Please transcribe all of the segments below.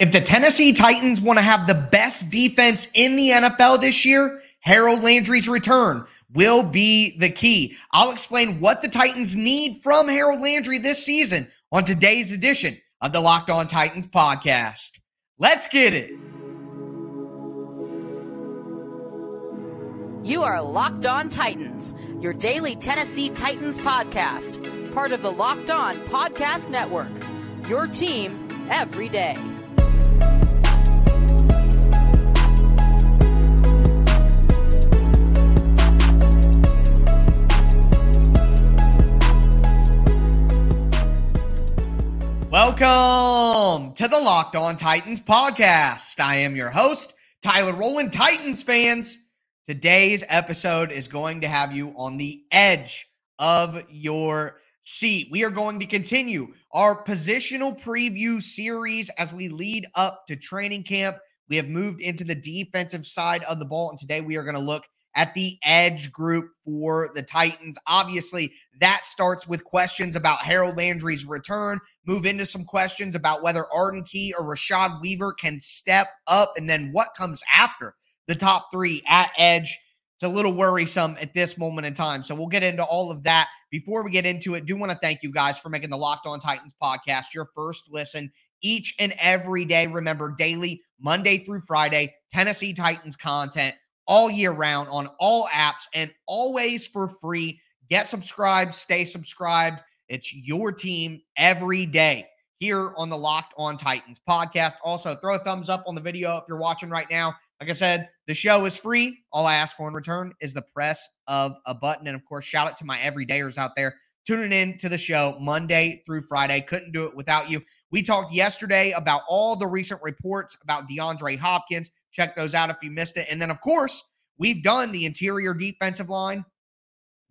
If the Tennessee Titans want to have the best defense in the NFL this year, Harold Landry's return will be the key. I'll explain what the Titans need from Harold Landry this season on today's edition of the Locked On Titans podcast. Let's get it. You are Locked On Titans, your daily Tennessee Titans podcast, part of the Locked On Podcast Network. Your team every day. Welcome to the Locked On Titans podcast. I am your host, Tyler Rowland. Titans fans. Today's episode is going to have you on the edge of your seat. We are going to continue our positional preview series as we lead up to training camp. We have moved into the defensive side of the ball, and today we are going to look at the edge group for the Titans. Obviously, that starts with questions about Harold Landry's return, move into some questions about whether Arden Key or Rashad Weaver can step up, and then what comes after the top three at edge. It's a little worrisome at this moment in time. So we'll get into all of that. Before we get into it, do want to thank you guys for making the Locked On Titans podcast your first listen each and every day. Remember, daily, Monday through Friday, Tennessee Titans content all year round on all apps and always for free. Get subscribed, stay subscribed. It's your team every day here on the Locked On Titans podcast. Also, throw a thumbs up on the video if you're watching right now. Like I said, the show is free. All I ask for in return is the press of a button. And of course, shout out to my everydayers out there tuning in to the show Monday through Friday. Couldn't do it without you. We talked yesterday about all the recent reports about DeAndre Hopkins. Check those out if you missed it. And then, of course, we've done the interior defensive line,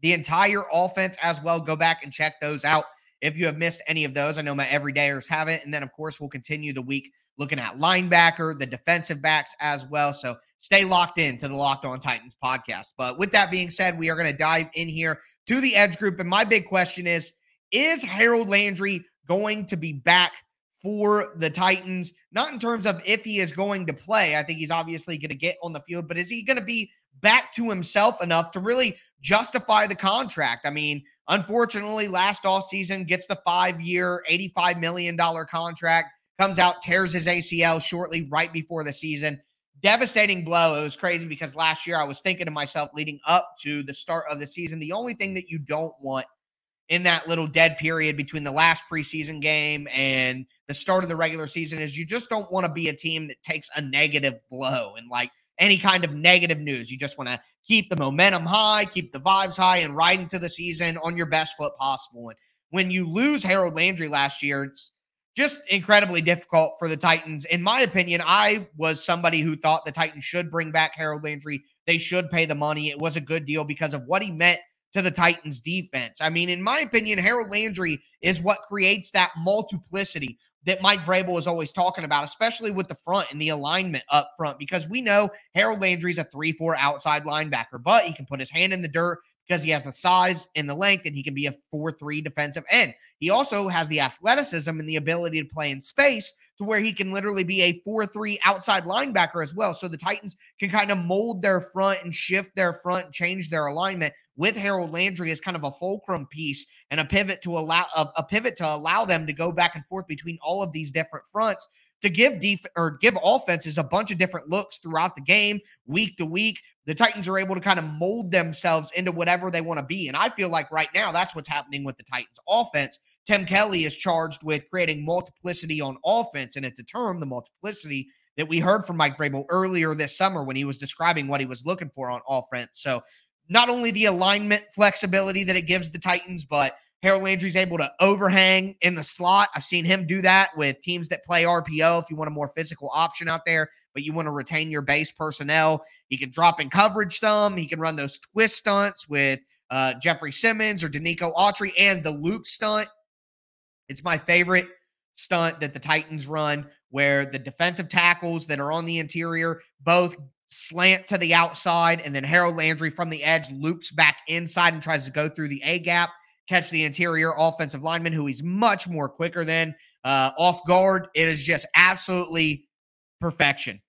the entire offense as well. Go back and check those out if you have missed any of those. I know my everydayers haven't. And then, of course, we'll continue the week looking at linebacker, the defensive backs as well. So stay locked in to the Locked On Titans podcast. But with that being said, we are going to dive in here to the edge group. And my big question is Is Harold Landry going to be back for the Titans? Not in terms of if he is going to play. I think he's obviously going to get on the field, but is he going to be back to himself enough to really justify the contract? I mean, unfortunately, last off season gets the five year, $85 million contract, comes out, tears his ACL shortly right before the season. Devastating blow. It was crazy because last year I was thinking to myself leading up to the start of the season, the only thing that you don't want in that little dead period between the last preseason game and the start of the regular season is you just don't want to be a team that takes a negative blow and like any kind of negative news. You just want to keep the momentum high, keep the vibes high, and ride into the season on your best foot possible. And when you lose Harold Landry last year, it's just incredibly difficult for the Titans. In my opinion, I was somebody who thought the Titans should bring back Harold Landry. They should pay the money. It was a good deal because of what he meant to the Titans defense. I mean, in my opinion, Harold Landry is what creates that multiplicity that Mike Vrabel is always talking about, especially with the front and the alignment up front, because we know Harold Landry is a 3 4 outside linebacker, but he can put his hand in the dirt because he has the size and the length and he can be a 4 3 defensive end. He also has the athleticism and the ability to play in space to where he can literally be a 4 3 outside linebacker as well. So the Titans can kind of mold their front and shift their front, change their alignment with Harold Landry as kind of a fulcrum piece and a pivot to allow a, a pivot to allow them to go back and forth between all of these different fronts to give def- or give offenses a bunch of different looks throughout the game, week to week. The Titans are able to kind of mold themselves into whatever they want to be. And I feel like right now that's what's happening with the Titans offense. Tim Kelly is charged with creating multiplicity on offense. And it's a term, the multiplicity, that we heard from Mike Vrabel earlier this summer when he was describing what he was looking for on offense. So not only the alignment flexibility that it gives the Titans, but Harold Landry's able to overhang in the slot. I've seen him do that with teams that play RPO if you want a more physical option out there, but you want to retain your base personnel. He can drop in coverage some. He can run those twist stunts with uh, Jeffrey Simmons or Denico Autry and the loop stunt. It's my favorite stunt that the Titans run where the defensive tackles that are on the interior both slant to the outside and then Harold Landry from the edge loops back inside and tries to go through the A gap catch the interior offensive lineman, who he's much more quicker than. uh, off guard. It is just absolutely perfection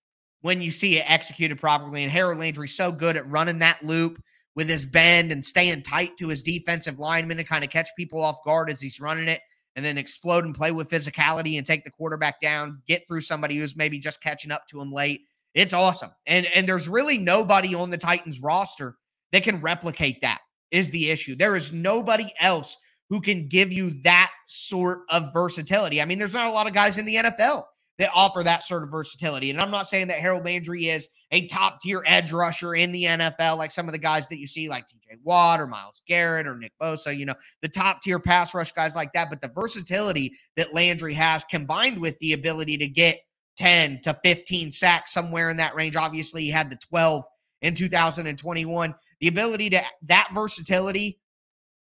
when you see it executed properly. And Harold Landry's so good at running that loop with his bend and staying tight to his defensive lineman to kind of catch people off guard as he's running it and then explode and play with physicality and take the quarterback down, get through somebody who's maybe just catching up to him late. It's awesome. And and there's really nobody on the Titans roster that can replicate that. Is the issue. There is nobody else who can give you that sort of versatility. I mean, there's not a lot of guys in the NFL that offer that sort of versatility. And I'm not saying that Harold Landry is a top tier edge rusher in the NFL, like some of the guys that you see, like TJ Watt or Myles Garrett or Nick Bosa, you know, the top tier pass rush guys like that. But the versatility that Landry has combined with the ability to get 10 to 15 sacks somewhere in that range. Obviously, he had the 12 in 2021. The ability to that versatility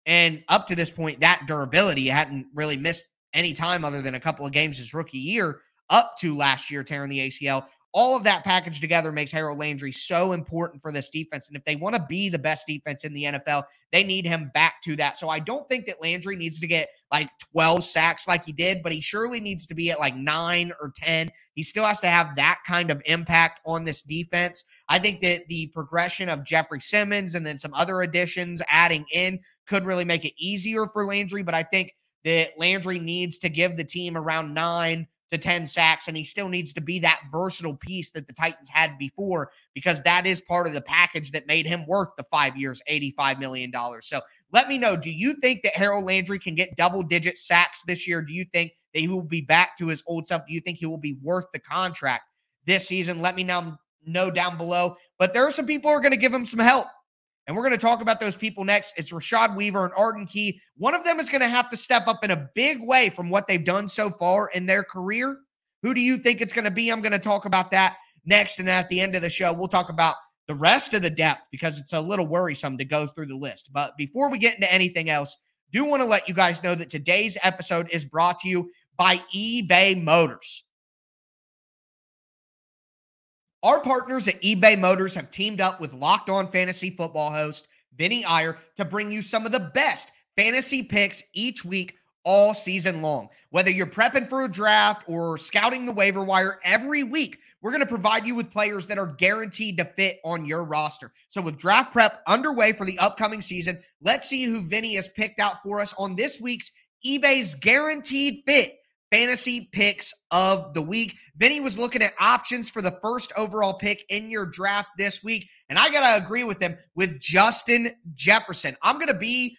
and up to this point, that durability hadn't really missed any time other than a couple of games his rookie year up to last year tearing the ACL. All of that package together makes Harold Landry so important for this defense. And if they want to be the best defense in the NFL, they need him back to that. So I don't think that Landry needs to get like 12 sacks like he did, but he surely needs to be at like nine or 10. He still has to have that kind of impact on this defense. I think that the progression of Jeffrey Simmons and then some other additions adding in could really make it easier for Landry. But I think that Landry needs to give the team around nine to 10 sacks, and he still needs to be that versatile piece that the Titans had before because that is part of the package that made him worth the five years, $85 million. So let me know do you think that Harold Landry can get double digit sacks this year? Do you think that he will be back to his old self? Do you think he will be worth the contract this season? Let me know, know down below. But there are some people who are going to give him some help. And we're going to talk about those people next. It's Rashad Weaver and Arden Key. One of them is going to have to step up in a big way from what they've done so far in their career. Who do you think it's going to be? I'm going to talk about that next. And at the end of the show, we'll talk about the rest of the depth because it's a little worrisome to go through the list. But before we get into anything else, do want to let you guys know that today's episode is brought to you by eBay Motors. Our partners at eBay Motors have teamed up with Locked On Fantasy Football host Vinny Iyer to bring you some of the best fantasy picks each week all season long. Whether you're prepping for a draft or scouting the waiver wire every week, we're going to provide you with players that are guaranteed to fit on your roster. So, with draft prep underway for the upcoming season, let's see who Vinny has picked out for us on this week's eBay's Guaranteed Fit fantasy picks of the week. Vinny was looking at options for the first overall pick in your draft this week. And I got to agree with him with Justin Jefferson. I'm going to be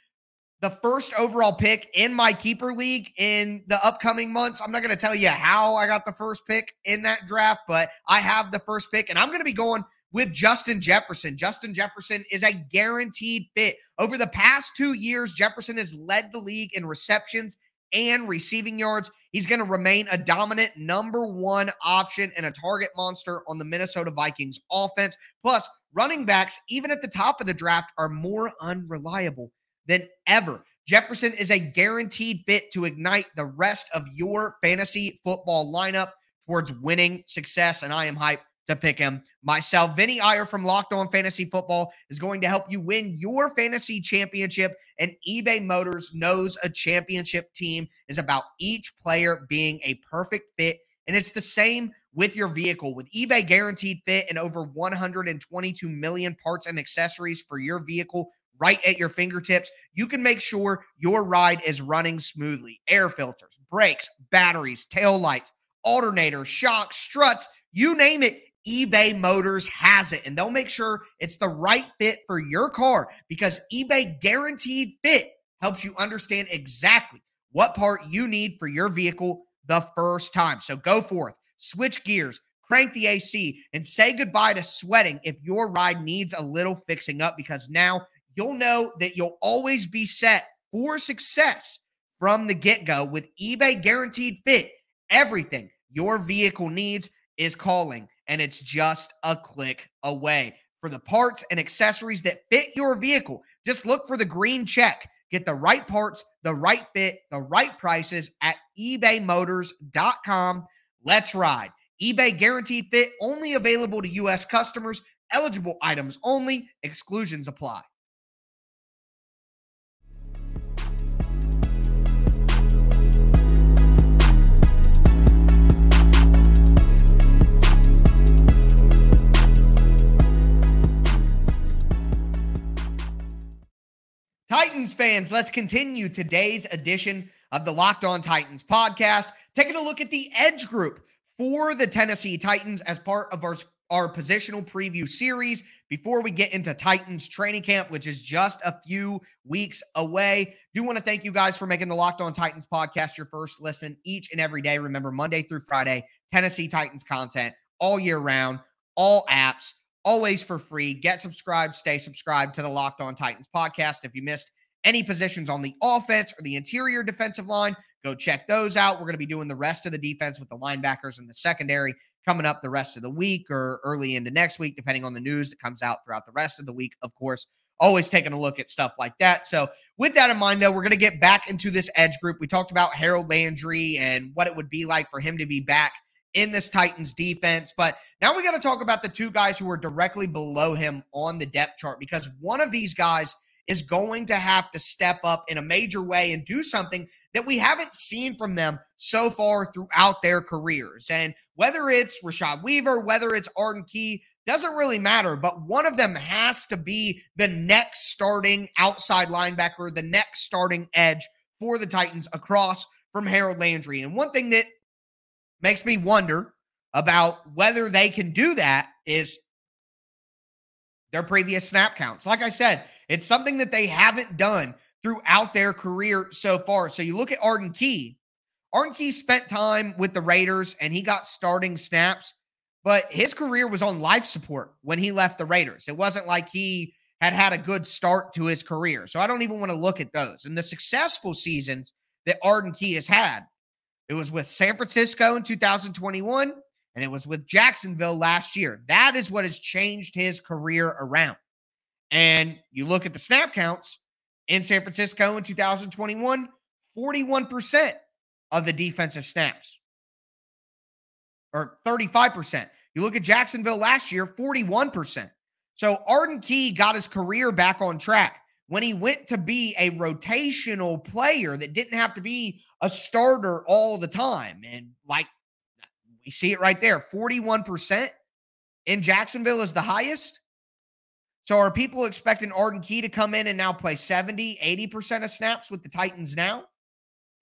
the first overall pick in my keeper league in the upcoming months. I'm not going to tell you how I got the first pick in that draft, but I have the first pick and I'm going to be going with Justin Jefferson. Justin Jefferson is a guaranteed fit. Over the past two years, Jefferson has led the league in receptions and receiving yards. He's going to remain a dominant number one option and a target monster on the Minnesota Vikings offense. Plus, running backs, even at the top of the draft, are more unreliable than ever. Jefferson is a guaranteed fit to ignite the rest of your fantasy football lineup towards winning success. And I am hyped to pick him myself. Vinny Iyer from Locked On Fantasy Football is going to help you win your fantasy championship. And eBay Motors knows a championship team is about each player being a perfect fit. And it's the same with your vehicle. With eBay Guaranteed Fit and over 122 million parts and accessories for your vehicle right at your fingertips, you can make sure your ride is running smoothly. Air filters, brakes, batteries, tail lights, alternators, shocks, struts, you name it eBay Motors has it, and they'll make sure it's the right fit for your car because eBay Guaranteed Fit helps you understand exactly what part you need for your vehicle the first time. So go forth, switch gears, crank the AC, and say goodbye to sweating if your ride needs a little fixing up because now you'll know that you'll always be set for success from the get go with eBay Guaranteed Fit. Everything your vehicle needs is calling and it's just a click away. For the parts and accessories that fit your vehicle, just look for the green check. Get the right parts, the right fit, the right prices at ebaymotors.com. Let's ride. eBay guaranteed fit only available to U.S. customers, eligible items only, exclusions apply. Fans, let's continue today's edition of the Locked On Titans podcast, taking a look at the Edge Group for the Tennessee Titans as part of our, our positional preview series before we get into Titans training camp, which is just a few weeks away. Do want to thank you guys for making the Locked On Titans podcast your first listen each and every day. Remember, Monday through Friday, Tennessee Titans content all year round, all apps always for free. Get subscribed, stay subscribed to the Locked On Titans podcast. If you missed any positions on the offense or the interior defensive line, go check those out. We're going to be doing the rest of the defense with the linebackers and the secondary coming up the rest of the week or early into next week, depending on the news that comes out throughout the rest of the week. Of course, always taking a look at stuff like that. So, with that in mind, though, we're going to get back into this edge group. We talked about Harold Landry and what it would be like for him to be back in this Titans defense. But now we got to talk about the two guys who are directly below him on the depth chart because one of these guys is going to have to step up in a major way and do something that we haven't seen from them so far throughout their careers. And whether it's Rashad Weaver, whether it's Arden Key, doesn't really matter, but one of them has to be the next starting outside linebacker, the next starting edge for the Titans across from Harold Landry. And one thing that makes me wonder about whether they can do that is their previous snap counts. Like I said, it's something that they haven't done throughout their career so far. So you look at Arden Key. Arden Key spent time with the Raiders and he got starting snaps, but his career was on life support when he left the Raiders. It wasn't like he had had a good start to his career. So I don't even want to look at those. And the successful seasons that Arden Key has had it was with San Francisco in 2021, and it was with Jacksonville last year. That is what has changed his career around. And you look at the snap counts in San Francisco in 2021, 41% of the defensive snaps, or 35%. You look at Jacksonville last year, 41%. So Arden Key got his career back on track when he went to be a rotational player that didn't have to be a starter all the time. And like we see it right there 41% in Jacksonville is the highest. So are people expecting Arden Key to come in and now play 70, 80% of snaps with the Titans now?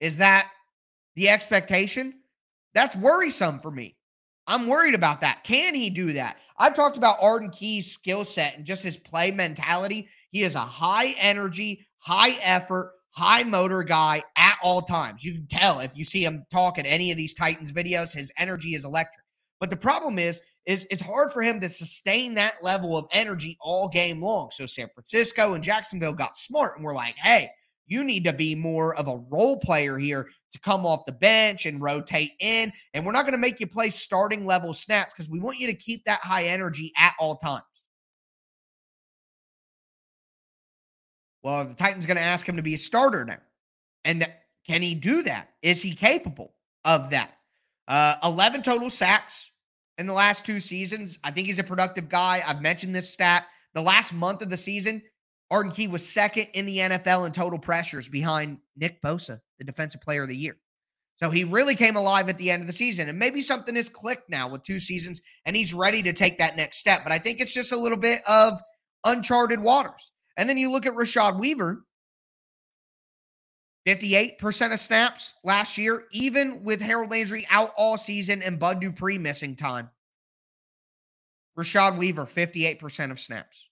Is that the expectation? That's worrisome for me. I'm worried about that. Can he do that? I've talked about Arden Key's skill set and just his play mentality. He is a high energy, high effort, high motor guy at all times. You can tell if you see him talk in any of these Titans videos, his energy is electric. But the problem is, is it's hard for him to sustain that level of energy all game long. So San Francisco and Jacksonville got smart and we're like, hey, you need to be more of a role player here to come off the bench and rotate in. And we're not going to make you play starting level snaps because we want you to keep that high energy at all times. Well, the Titans going to ask him to be a starter now. And can he do that? Is he capable of that? Uh, 11 total sacks in the last two seasons. I think he's a productive guy. I've mentioned this stat. The last month of the season, Arden Key was second in the NFL in total pressures behind Nick Bosa, the defensive player of the year. So he really came alive at the end of the season. And maybe something has clicked now with two seasons and he's ready to take that next step. But I think it's just a little bit of uncharted waters. And then you look at Rashad Weaver, 58% of snaps last year, even with Harold Landry out all season and Bud Dupree missing time. Rashad Weaver, 58% of snaps.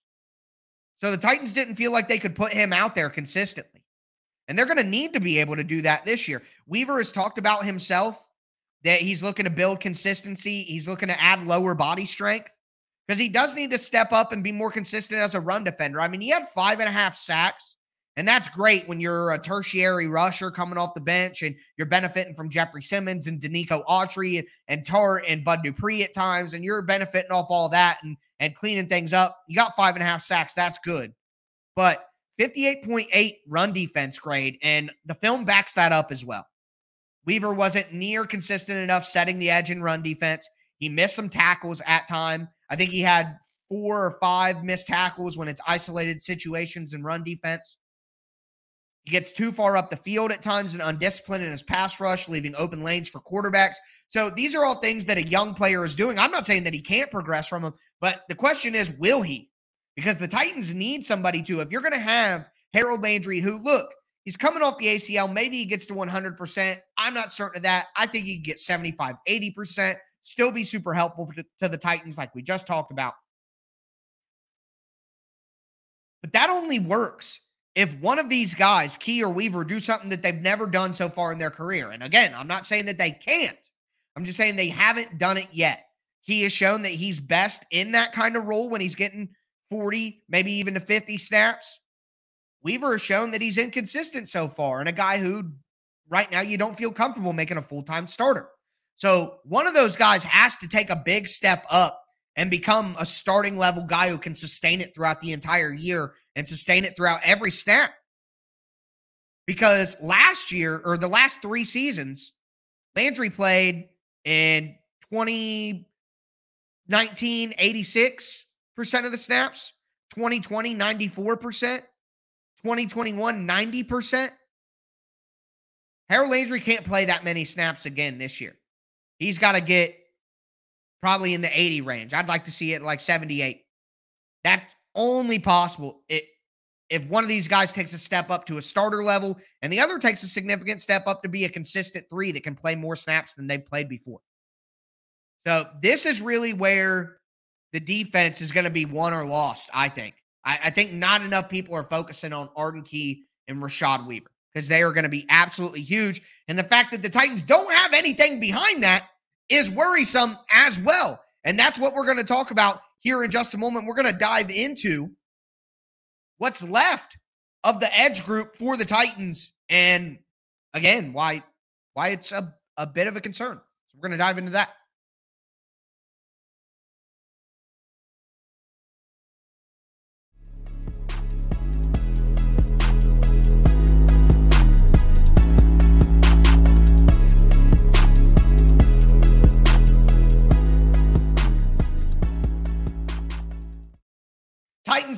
So the Titans didn't feel like they could put him out there consistently. And they're going to need to be able to do that this year. Weaver has talked about himself that he's looking to build consistency. He's looking to add lower body strength because he does need to step up and be more consistent as a run defender. I mean, he had five and a half sacks and that's great when you're a tertiary rusher coming off the bench and you're benefiting from Jeffrey Simmons and Denico Autry and, and Tart and Bud Dupree at times, and you're benefiting off all that and, and cleaning things up. You got five and a half sacks. That's good. But 58.8 run defense grade, and the film backs that up as well. Weaver wasn't near consistent enough setting the edge in run defense. He missed some tackles at time. I think he had four or five missed tackles when it's isolated situations in run defense. He gets too far up the field at times and undisciplined in his pass rush, leaving open lanes for quarterbacks. So these are all things that a young player is doing. I'm not saying that he can't progress from them, but the question is, will he? Because the Titans need somebody to, if you're going to have Harold Landry, who, look, he's coming off the ACL. Maybe he gets to 100%. I'm not certain of that. I think he could get 75, 80%, still be super helpful to, to the Titans, like we just talked about. But that only works if one of these guys, Key or Weaver, do something that they've never done so far in their career. And again, I'm not saying that they can't. I'm just saying they haven't done it yet. He has shown that he's best in that kind of role when he's getting 40, maybe even to 50 snaps. Weaver has shown that he's inconsistent so far and a guy who right now you don't feel comfortable making a full time starter. So one of those guys has to take a big step up and become a starting level guy who can sustain it throughout the entire year and sustain it throughout every snap. Because last year or the last three seasons, Landry played in 2019, 86% of the snaps, 2020, 94%, 2021, 90%. Harold Landry can't play that many snaps again this year. He's got to get probably in the 80 range. I'd like to see it like 78. That's only possible it, if one of these guys takes a step up to a starter level and the other takes a significant step up to be a consistent three that can play more snaps than they've played before. So this is really where the defense is going to be won or lost, I think. I, I think not enough people are focusing on Arden Key and Rashad Weaver because they are going to be absolutely huge. And the fact that the Titans don't have anything behind that is worrisome as well. And that's what we're going to talk about here in just a moment. We're going to dive into what's left of the edge group for the Titans and again, why why it's a, a bit of a concern. So we're going to dive into that.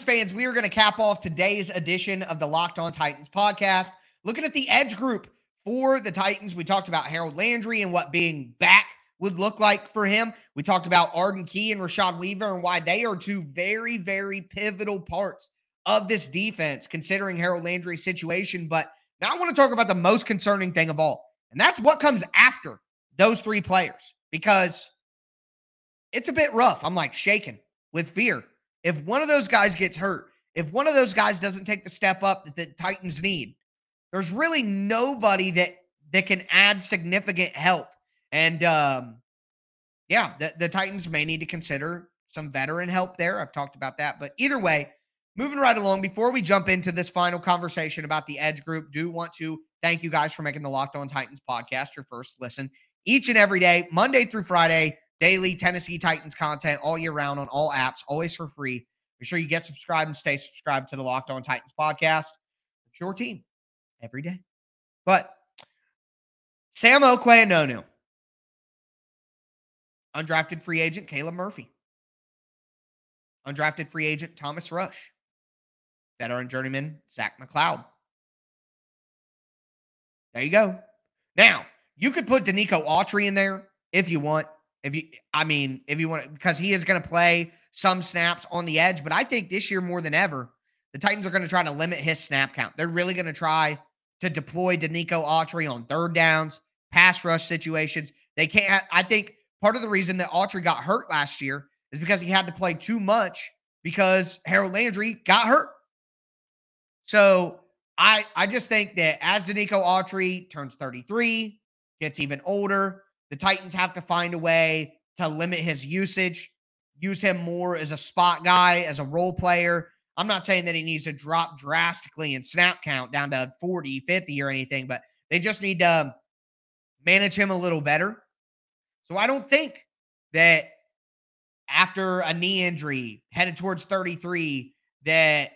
Fans, we are going to cap off today's edition of the Locked On Titans podcast. Looking at the edge group for the Titans, we talked about Harold Landry and what being back would look like for him. We talked about Arden Key and Rashad Weaver and why they are two very, very pivotal parts of this defense, considering Harold Landry's situation. But now I want to talk about the most concerning thing of all, and that's what comes after those three players because it's a bit rough. I'm like shaking with fear if one of those guys gets hurt, if one of those guys doesn't take the step up that the Titans need, there's really nobody that that can add significant help. And um, yeah, the, the Titans may need to consider some veteran help there. I've talked about that. But either way, moving right along, before we jump into this final conversation about the Edge Group, do want to thank you guys for making the Locked On Titans podcast your first listen each and every day, Monday through Friday daily Tennessee Titans content all year round on all apps, always for free. Be sure you get subscribed and stay subscribed to the Locked On Titans podcast. It's your team every day. But Sam Okuayinonu, undrafted free agent Caleb Murphy, undrafted free agent Thomas Rush, veteran journeyman Zach McCloud. There you go. Now, you could put Denico Autry in there if you want. If you, I mean, if you want, because he is going to play some snaps on the edge, but I think this year more than ever, the Titans are going to try to limit his snap count. They're really going to try to deploy Denico Autry on third downs, pass rush situations. They can't. I think part of the reason that Autry got hurt last year is because he had to play too much because Harold Landry got hurt. So I I just think that as Denico Autry turns 33, gets even older, the Titans have to find a way to limit his usage, use him more as a spot guy, as a role player. I'm not saying that he needs to drop drastically in snap count down to 40, 50 or anything, but they just need to manage him a little better. So I don't think that after a knee injury headed towards 33 that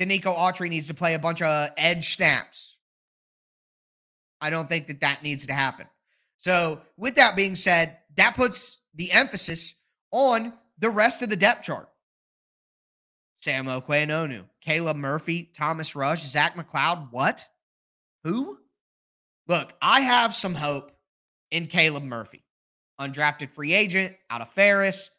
Denico Autry needs to play a bunch of edge snaps. I don't think that that needs to happen. So, with that being said, that puts the emphasis on the rest of the depth chart. Sam Okuayinonu, Caleb Murphy, Thomas Rush, Zach McCloud. What? Who? Look, I have some hope in Caleb Murphy, undrafted free agent out of Ferris,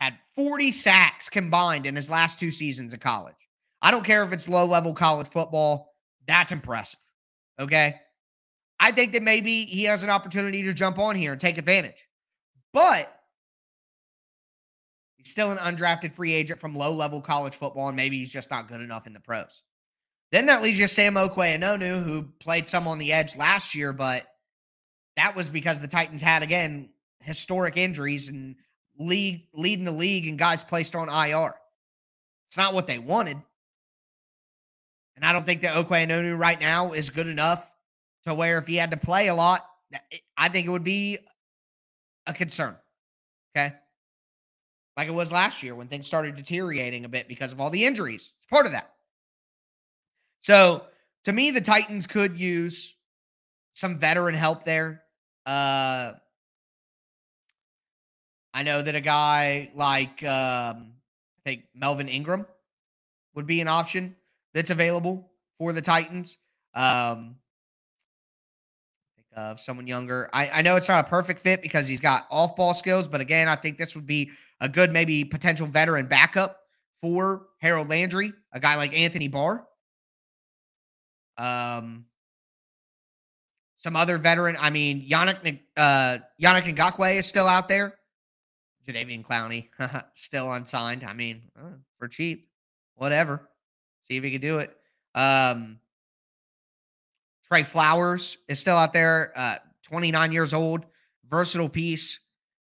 had 40 sacks combined in his last two seasons of college. I don't care if it's low level college football. That's impressive. Okay. I think that maybe he has an opportunity to jump on here and take advantage. But he's still an undrafted free agent from low level college football, and maybe he's just not good enough in the pros. Then that leaves you Sam Okuayinonu, who played some on the edge last year, but that was because the Titans had, again, historic injuries and league leading the league and guys placed on IR. It's not what they wanted. And I don't think that Okuayinonu right now is good enough to where if he had to play a lot, I think it would be a concern. Okay. Like it was last year when things started deteriorating a bit because of all the injuries. It's part of that. So to me, the Titans could use some veteran help there. Uh, I know that a guy like um, I think Melvin Ingram would be an option that's available for the Titans. Um, of someone younger. I, I know it's not a perfect fit because he's got off ball skills, but again, I think this would be a good maybe potential veteran backup for Harold Landry, a guy like Anthony Barr. Um, some other veteran. I mean, Yannick uh, Yannick Ngakoue is still out there. Jadeveon Clowney still unsigned. I mean, uh, for cheap, whatever. See if he can do it. Um, Trey Flowers is still out there, uh, 29 years old, versatile piece.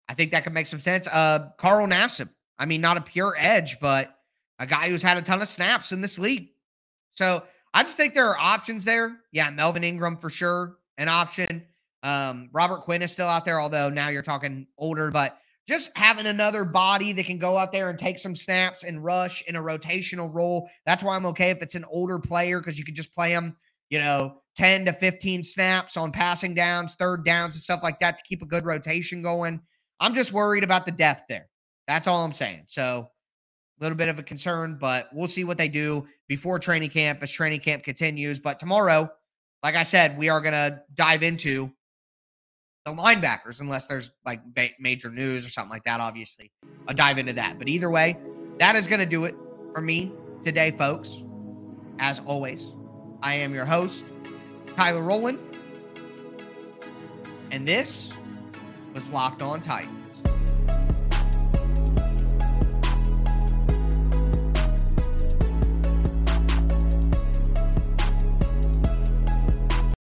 I think that could make some sense. Uh, Carl Nassib. I mean, not a pure edge, but a guy who's had a ton of snaps in this league. So I just think there are options there. Yeah, Melvin Ingram for sure, an option. Um, Robert Quinn is still out there, although now you're talking older, but just having another body that can go out there and take some snaps and rush in a rotational role. That's why I'm okay if it's an older player because you can just play him, you know, 10 to 15 snaps on passing downs, third downs, and stuff like that to keep a good rotation going. I'm just worried about the depth there. That's all I'm saying. So, a little bit of a concern, but we'll see what they do before training camp as training camp continues. But tomorrow, like I said, we are going to dive into the linebackers, unless there's like ba- major news or something like that, obviously. I'll dive into that. But either way, that is going to do it for me today, folks. As always, I am your host, Tyler Rowland. And this was Locked On Titans.